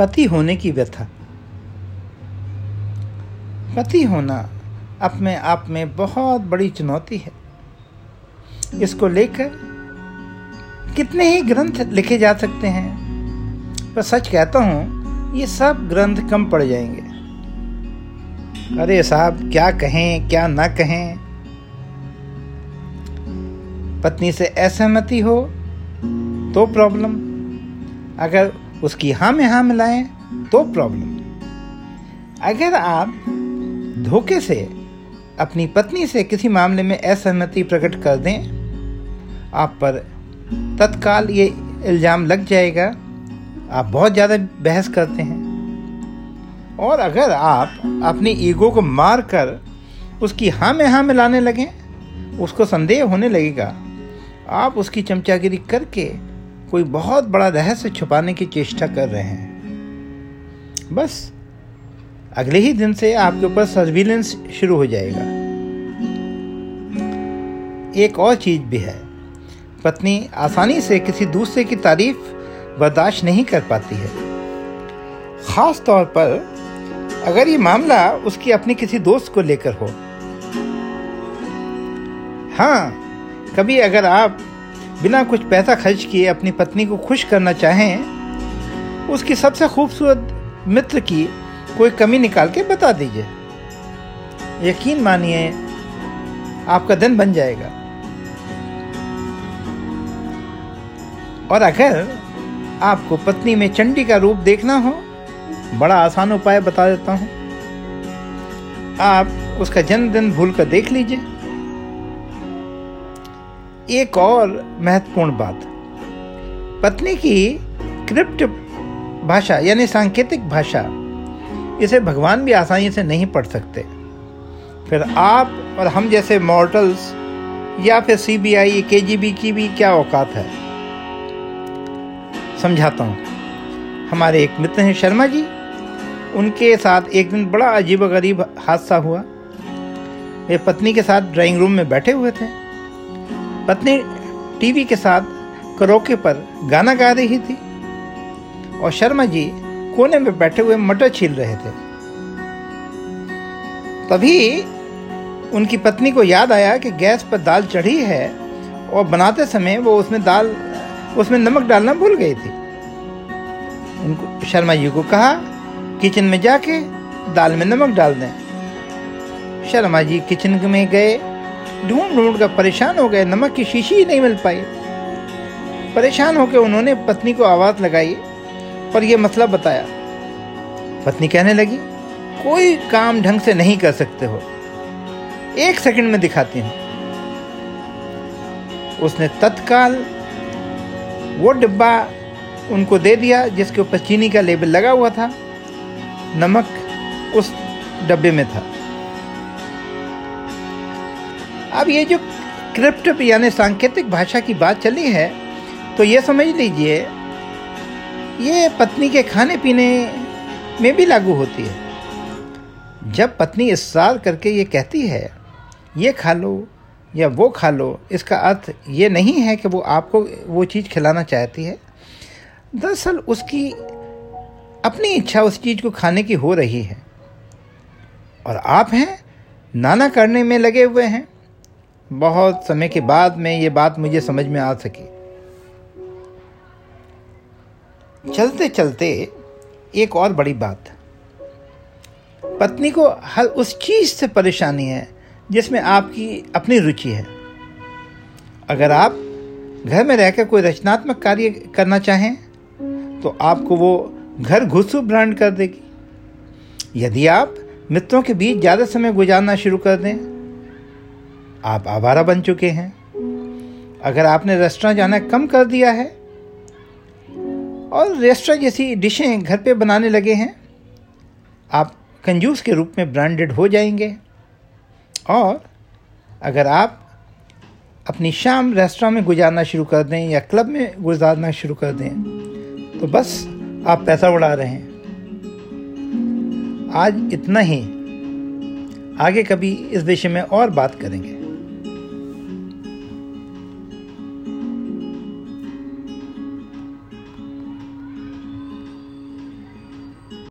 पति होने की व्यथा। पति होना अपने आप में बहुत बड़ी चुनौती है। इसको लेकर कितने ही ग्रंथ लिखे जा सकते हैं, पर सच कहता हूँ, ये सब ग्रंथ कम पड़ जाएँगे। अरे साहब, क्या कहें, क्या ना कहें? पत्नी से असहमति हो तो प्रॉब्लम अगर उसकी हाँ में हाँ मिलाएँ तो प्रॉब्लम अगर आप धोखे से अपनी पत्नी से किसी मामले में असहमति प्रकट कर दें, आप पर तत्काल ये इल्ज़ाम लग जाएगा, आप बहुत ज़्यादा बहस करते हैं. और अगर आप अपनी ईगो को मार कर उसकी हाँ में हाँ मिलाने लगें, उसको संदेह होने लगेगा, आप उसकी चमचागिरी करके कोई बहुत बड़ा रहस्य छुपाने की चेष्टा कर रहे हैं। बस, अगले ही दिन से आपके ऊपर सर्विलेंस शुरू हो जाएगा। एक और चीज़ भी है, पत्नी आसानी से किसी दूसरे की तारीफ़ बर्दाश्त नहीं कर पाती है। खास तौर पर, अगर ये मामला उसकी अपनी किसी दोस्त को लेकर हो। हाँ कभी अगर आप बिना कुछ पैसा खर्च किए अपनी पत्नी को खुश करना चाहें, उसकी सबसे खूबसूरत मित्र की कोई कमी निकाल के बता दीजिए। यकीन मानिए, आपका दिन बन जाएगा। और अगर आपको पत्नी में चंडी का रूप देखना हो, बड़ा आसान उपाय बता देता हूँ। आप उसका जन्मदिन भूल कर देख लीजिए। एक और महत्वपूर्ण बात। पत्नी की क्रिप्ट भाषा, यानी सांकेतिक भाषा, इसे भगवान भी आसानी से नहीं पढ़ सकते। फिर आप और हम जैसे मॉर्टल्स या फिर सीबीआई केजीबी की भी क्या औकात है? समझाता हूँ। हमारे एक मित्र हैं शर्मा जी। उनके साथ एक दिन बड़ा अजीब गरीब हादसा हुआ। वे पत्नी के साथ ड्राइंग रूम में बैठे हुए थे। पत्नी टीवी के साथ करोके पर गाना गा रही थी और शर्मा जी कोने में बैठे हुए मटर छील रहे थे। तभी उनकी पत्नी को याद आया कि गैस पर दाल चढ़ी है और बनाते समय वो उसमें दाल, उसमें नमक डालना भूल गई थी। उनको, शर्मा जी को कहा, किचन में जाके दाल में नमक डाल दें। शर्मा जी किचन में गए ढूंढ ढूंढ कर परेशान हो गए, नमक की शीशी ही नहीं मिल पाई। परेशान होकर उन्होंने पत्नी को आवाज़ लगाई और यह मसला बताया। पत्नी कहने लगी, कोई काम ढंग से नहीं कर सकते हो। एक सेकंड में दिखाती हूँ। उसने तत्काल वो डिब्बा उनको दे दिया, जिसके ऊपर चीनी का लेबल लगा हुआ था। नमक उस डब्बे में था। अब ये जो क्रिप्ट यानी सांकेतिक भाषा की बात चली है तो ये समझ लीजिए, ये पत्नी के खाने पीने में भी लागू होती है। जब पत्नी इसरार करके ये कहती है, ये खा लो या वो खा लो, इसका अर्थ ये नहीं है कि वो आपको वो चीज़ खिलाना चाहती है। दरअसल उसकी अपनी इच्छा उस चीज़ को खाने की हो रही है। और आप हैं, नाना करने में लगे हुए हैं। बहुत समय के बाद में ये बात मुझे समझ में आ सकी। चलते चलते एक और बड़ी बात। पत्नी को हर उस चीज़ से परेशानी है जिसमें आपकी अपनी रुचि है। अगर आप घर में रहकर कोई रचनात्मक कार्य करना चाहें तो आपको वो घर घुसू ब्रांड कर देगी। यदि आप मित्रों के बीच ज़्यादा समय गुजारना शुरू कर दें आप आवारा बन चुके हैं। अगर आपने रेस्टोरेंट जाना कम कर दिया है, और रेस्टोरेंट जैसी डिशें घर पे बनाने लगे हैं, आप कंजूस के रूप में ब्रांडेड हो जाएँगे। और अगर आप अपनी शाम रेस्टोरेंट में गुजारना शुरू कर दें या क्लब में गुजारना शुरू कर दें तो बस आप पैसा उड़ा रहे हैं। आज इतना ही। आगे कभी इस विषय में और बात करेंगे।